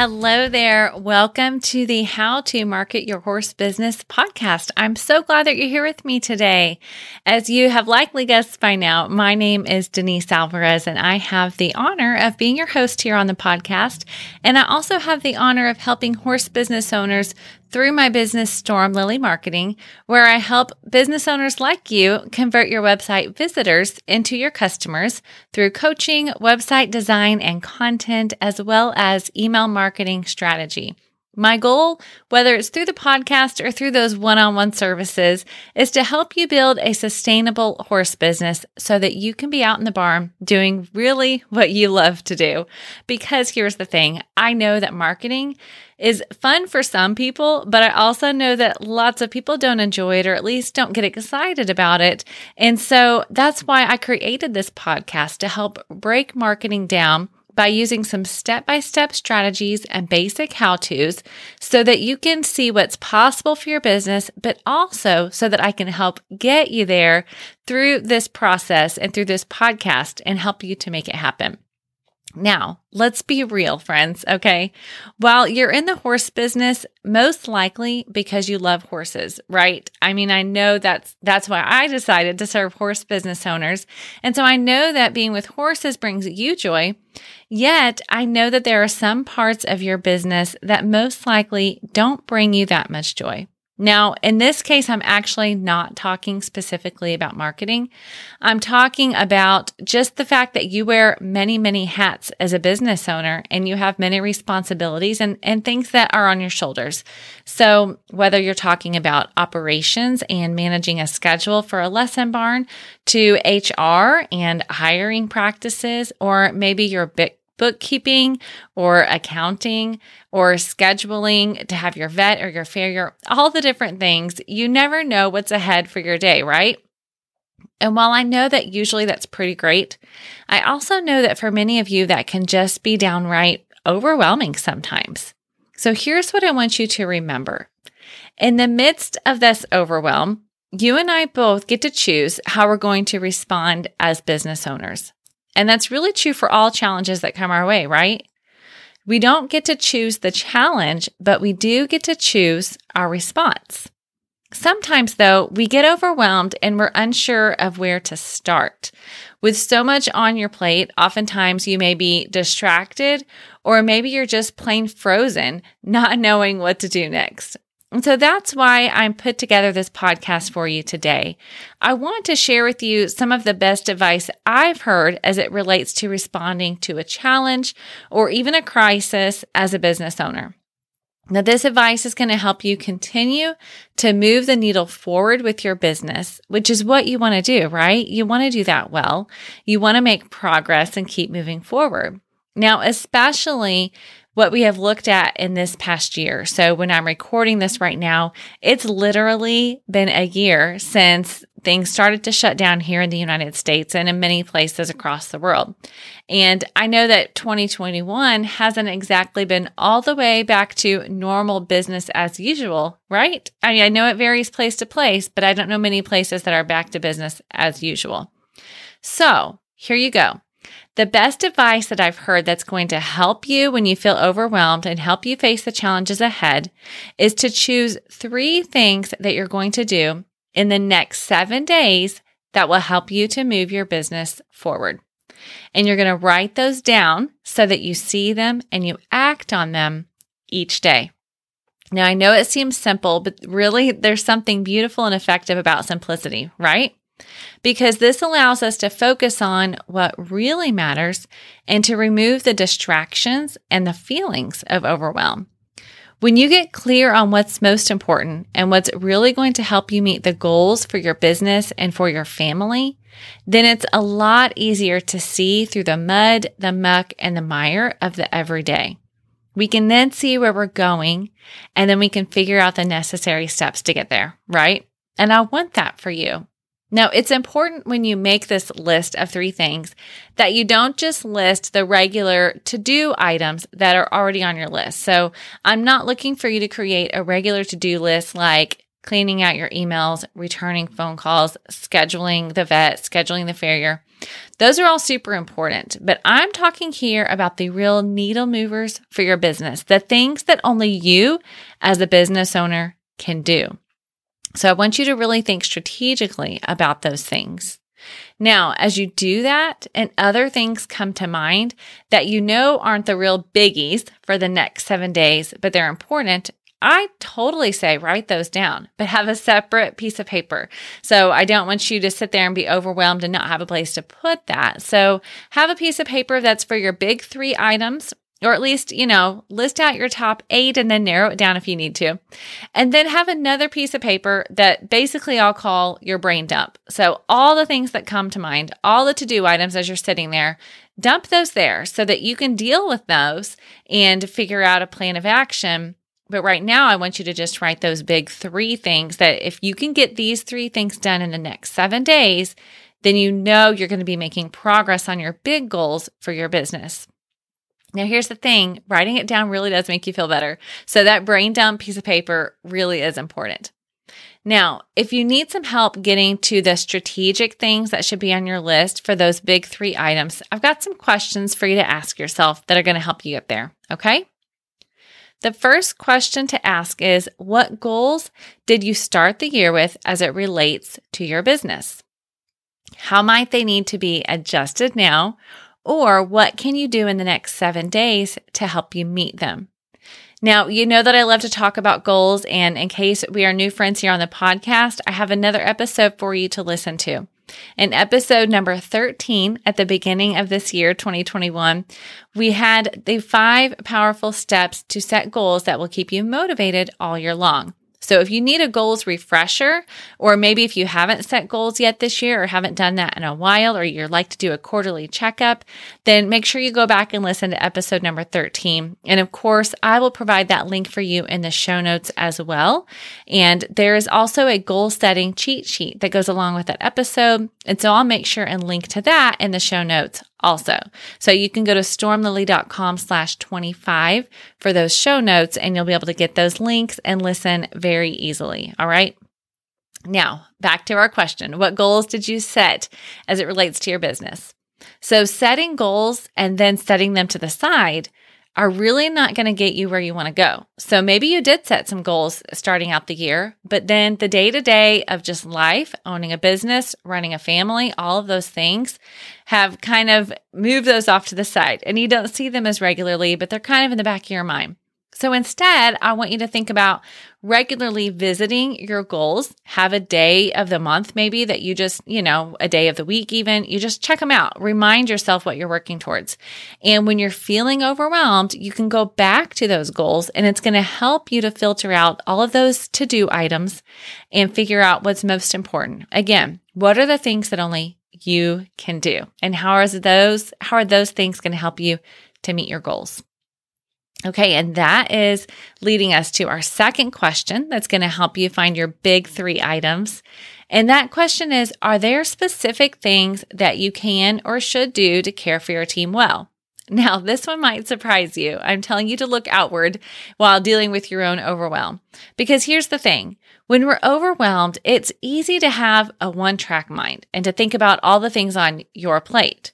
Hello there. Welcome to the How to Market Your Horse Business podcast. I'm so glad that you're here with me today. As you have likely guessed by now, my name is Denise Alvarez, and I have the honor of being your host here on the podcast. And I also have the honor of helping horse business owners through my business, Storm Lily Marketing, where I help business owners like you convert your website visitors into your customers through coaching, website design, and content, as well as email marketing strategy. My goal, whether it's through the podcast or through those one on one services, is to help you build a sustainable horse business so that you can be out in the barn doing really what you love to do. Because here's the thing I know that marketing is fun for some people, but I also know that lots of people don't enjoy it or at least don't get excited about it. And so that's why I created this podcast to help break marketing down by using some step by step strategies and basic how to's so that you can see what's possible for your business, but also so that I can help get you there through this process and through this podcast and help you to make it happen. Now, let's be real, friends, okay? While you're in the horse business, most likely because you love horses, right? I mean, I know that's that's why I decided to serve horse business owners. And so I know that being with horses brings you joy. Yet, I know that there are some parts of your business that most likely don't bring you that much joy. Now, in this case, I'm actually not talking specifically about marketing. I'm talking about just the fact that you wear many, many hats as a business owner and you have many responsibilities and, and things that are on your shoulders. So whether you're talking about operations and managing a schedule for a lesson barn to HR and hiring practices, or maybe you're bit bookkeeping or accounting or scheduling to have your vet or your farrier, all the different things. You never know what's ahead for your day, right? And while I know that usually that's pretty great, I also know that for many of you, that can just be downright overwhelming sometimes. So here's what I want you to remember. In the midst of this overwhelm, you and I both get to choose how we're going to respond as business owners. And that's really true for all challenges that come our way, right? We don't get to choose the challenge, but we do get to choose our response. Sometimes, though, we get overwhelmed and we're unsure of where to start. With so much on your plate, oftentimes you may be distracted, or maybe you're just plain frozen, not knowing what to do next. And so that's why I'm put together this podcast for you today. I want to share with you some of the best advice I've heard as it relates to responding to a challenge or even a crisis as a business owner. Now, this advice is going to help you continue to move the needle forward with your business, which is what you want to do, right? You want to do that well. You want to make progress and keep moving forward. Now, especially what we have looked at in this past year. So when I'm recording this right now, it's literally been a year since things started to shut down here in the United States and in many places across the world. And I know that 2021 hasn't exactly been all the way back to normal business as usual, right? I mean, I know it varies place to place, but I don't know many places that are back to business as usual. So here you go. The best advice that I've heard that's going to help you when you feel overwhelmed and help you face the challenges ahead is to choose three things that you're going to do in the next seven days that will help you to move your business forward. And you're going to write those down so that you see them and you act on them each day. Now, I know it seems simple, but really there's something beautiful and effective about simplicity, right? Because this allows us to focus on what really matters and to remove the distractions and the feelings of overwhelm. When you get clear on what's most important and what's really going to help you meet the goals for your business and for your family, then it's a lot easier to see through the mud, the muck, and the mire of the everyday. We can then see where we're going and then we can figure out the necessary steps to get there, right? And I want that for you. Now, it's important when you make this list of three things that you don't just list the regular to do items that are already on your list. So I'm not looking for you to create a regular to do list like cleaning out your emails, returning phone calls, scheduling the vet, scheduling the farrier. Those are all super important, but I'm talking here about the real needle movers for your business, the things that only you as a business owner can do. So I want you to really think strategically about those things. Now, as you do that and other things come to mind that you know aren't the real biggies for the next seven days, but they're important, I totally say write those down, but have a separate piece of paper. So I don't want you to sit there and be overwhelmed and not have a place to put that. So have a piece of paper that's for your big three items or at least, you know, list out your top eight and then narrow it down if you need to. And then have another piece of paper that basically I'll call your brain dump. So, all the things that come to mind, all the to do items as you're sitting there, dump those there so that you can deal with those and figure out a plan of action. But right now, I want you to just write those big three things that if you can get these three things done in the next seven days, then you know you're going to be making progress on your big goals for your business. Now, here's the thing writing it down really does make you feel better. So, that brain dump piece of paper really is important. Now, if you need some help getting to the strategic things that should be on your list for those big three items, I've got some questions for you to ask yourself that are going to help you get there. Okay. The first question to ask is What goals did you start the year with as it relates to your business? How might they need to be adjusted now or what can you do in the next seven days to help you meet them? Now, you know that I love to talk about goals, and in case we are new friends here on the podcast, I have another episode for you to listen to. In episode number 13 at the beginning of this year, 2021, we had the five powerful steps to set goals that will keep you motivated all year long. So if you need a goals refresher, or maybe if you haven't set goals yet this year or haven't done that in a while, or you'd like to do a quarterly checkup, then make sure you go back and listen to episode number 13. And of course, I will provide that link for you in the show notes as well. And there is also a goal setting cheat sheet that goes along with that episode. And so I'll make sure and link to that in the show notes also. So you can go to stormlily.com slash 25 for those show notes and you'll be able to get those links and listen very easily. All right. Now back to our question. What goals did you set as it relates to your business? So setting goals and then setting them to the side are really not going to get you where you want to go. So maybe you did set some goals starting out the year, but then the day to day of just life, owning a business, running a family, all of those things have kind of moved those off to the side and you don't see them as regularly, but they're kind of in the back of your mind. So instead, I want you to think about regularly visiting your goals. Have a day of the month, maybe that you just, you know, a day of the week, even. You just check them out. Remind yourself what you're working towards. And when you're feeling overwhelmed, you can go back to those goals and it's going to help you to filter out all of those to do items and figure out what's most important. Again, what are the things that only you can do? And how are those, how are those things going to help you to meet your goals? Okay, and that is leading us to our second question that's going to help you find your big three items. And that question is Are there specific things that you can or should do to care for your team well? Now, this one might surprise you. I'm telling you to look outward while dealing with your own overwhelm. Because here's the thing when we're overwhelmed, it's easy to have a one track mind and to think about all the things on your plate.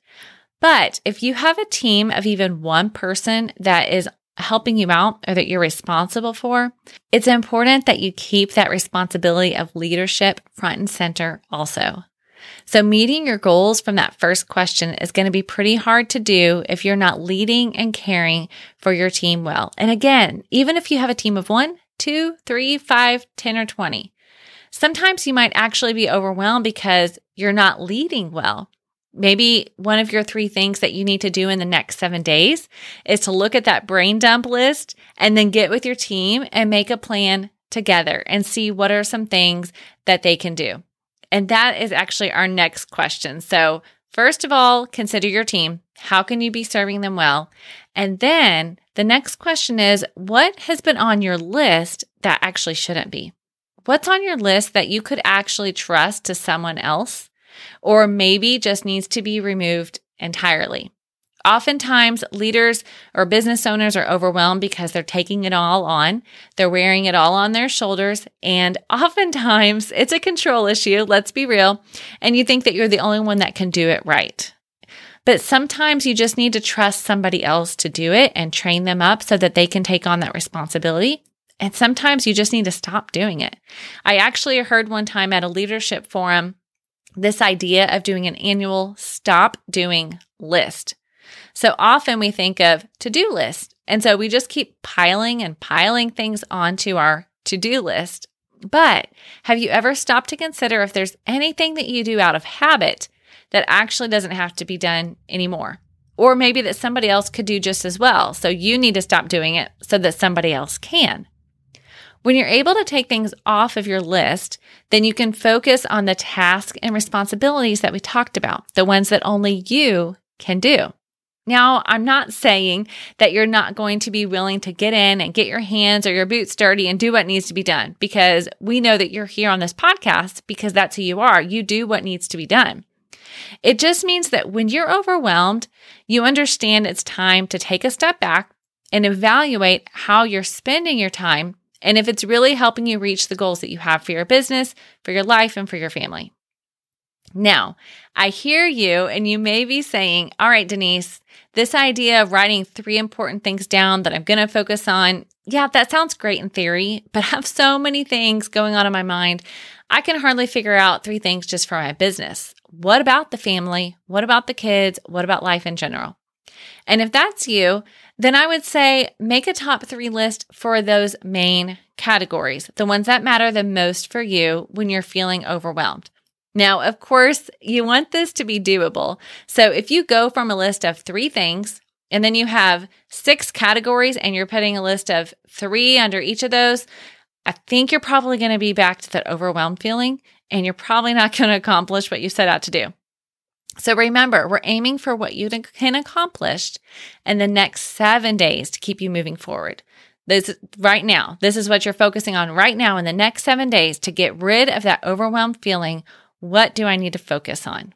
But if you have a team of even one person that is helping you out or that you're responsible for, it's important that you keep that responsibility of leadership front and center also. So, meeting your goals from that first question is going to be pretty hard to do if you're not leading and caring for your team well. And again, even if you have a team of one, two, three, five, 10, or 20, sometimes you might actually be overwhelmed because you're not leading well. Maybe one of your three things that you need to do in the next seven days is to look at that brain dump list and then get with your team and make a plan together and see what are some things that they can do. And that is actually our next question. So, first of all, consider your team. How can you be serving them well? And then the next question is what has been on your list that actually shouldn't be? What's on your list that you could actually trust to someone else? Or maybe just needs to be removed entirely. Oftentimes, leaders or business owners are overwhelmed because they're taking it all on. They're wearing it all on their shoulders. And oftentimes, it's a control issue, let's be real. And you think that you're the only one that can do it right. But sometimes you just need to trust somebody else to do it and train them up so that they can take on that responsibility. And sometimes you just need to stop doing it. I actually heard one time at a leadership forum this idea of doing an annual stop doing list. So often we think of to do list. And so we just keep piling and piling things onto our to do list. But have you ever stopped to consider if there's anything that you do out of habit that actually doesn't have to be done anymore? Or maybe that somebody else could do just as well. So you need to stop doing it so that somebody else can. When you're able to take things off of your list, then you can focus on the tasks and responsibilities that we talked about, the ones that only you can do. Now, I'm not saying that you're not going to be willing to get in and get your hands or your boots dirty and do what needs to be done because we know that you're here on this podcast because that's who you are. You do what needs to be done. It just means that when you're overwhelmed, you understand it's time to take a step back and evaluate how you're spending your time and if it's really helping you reach the goals that you have for your business, for your life, and for your family. Now, I hear you, and you may be saying, All right, Denise, this idea of writing three important things down that I'm going to focus on, yeah, that sounds great in theory, but I have so many things going on in my mind. I can hardly figure out three things just for my business. What about the family? What about the kids? What about life in general? And if that's you, then I would say make a top three list for those main categories, the ones that matter the most for you when you're feeling overwhelmed. Now, of course, you want this to be doable. So if you go from a list of three things and then you have six categories and you're putting a list of three under each of those, I think you're probably going to be back to that overwhelmed feeling and you're probably not going to accomplish what you set out to do. So remember, we're aiming for what you can accomplish in the next seven days to keep you moving forward. This right now, this is what you're focusing on right now in the next seven days to get rid of that overwhelmed feeling. What do I need to focus on?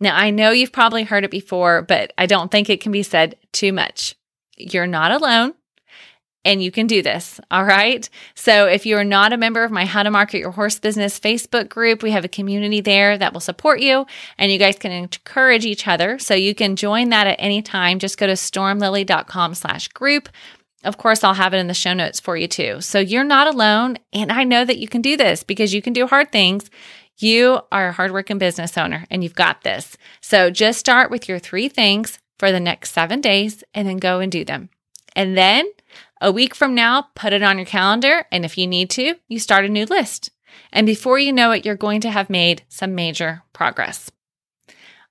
Now, I know you've probably heard it before, but I don't think it can be said too much. You're not alone and you can do this. All right. So if you are not a member of my How to Market Your Horse Business Facebook group, we have a community there that will support you and you guys can encourage each other. So you can join that at any time. Just go to stormlily.com slash group. Of course, I'll have it in the show notes for you too. So you're not alone. And I know that you can do this because you can do hard things. You are a hardworking business owner and you've got this. So just start with your three things for the next seven days and then go and do them. And then a week from now, put it on your calendar. And if you need to, you start a new list. And before you know it, you're going to have made some major progress.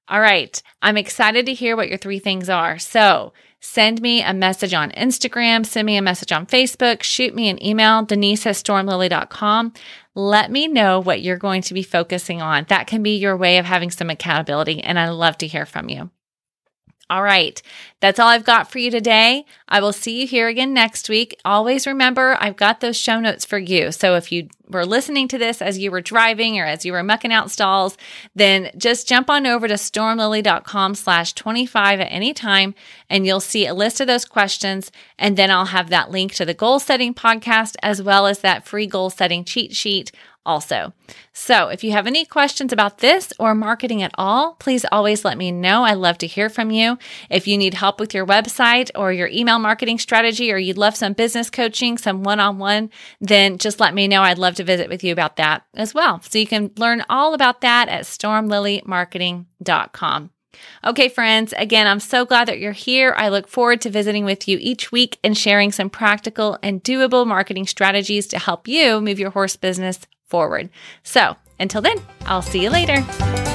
All right. I'm excited to hear what your three things are. So send me a message on Instagram, send me a message on Facebook, shoot me an email, denise at stormlily.com. Let me know what you're going to be focusing on. That can be your way of having some accountability. And I love to hear from you. All right. That's all I've got for you today. I will see you here again next week. Always remember, I've got those show notes for you. So if you were listening to this as you were driving or as you were mucking out stalls, then just jump on over to stormlily.com slash 25 at any time and you'll see a list of those questions. And then I'll have that link to the goal setting podcast as well as that free goal setting cheat sheet also. So, if you have any questions about this or marketing at all, please always let me know. I love to hear from you. If you need help with your website or your email marketing strategy, or you'd love some business coaching, some one on one, then just let me know. I'd love to visit with you about that as well. So, you can learn all about that at stormlilymarketing.com. Okay, friends, again, I'm so glad that you're here. I look forward to visiting with you each week and sharing some practical and doable marketing strategies to help you move your horse business forward. So until then, I'll see you later.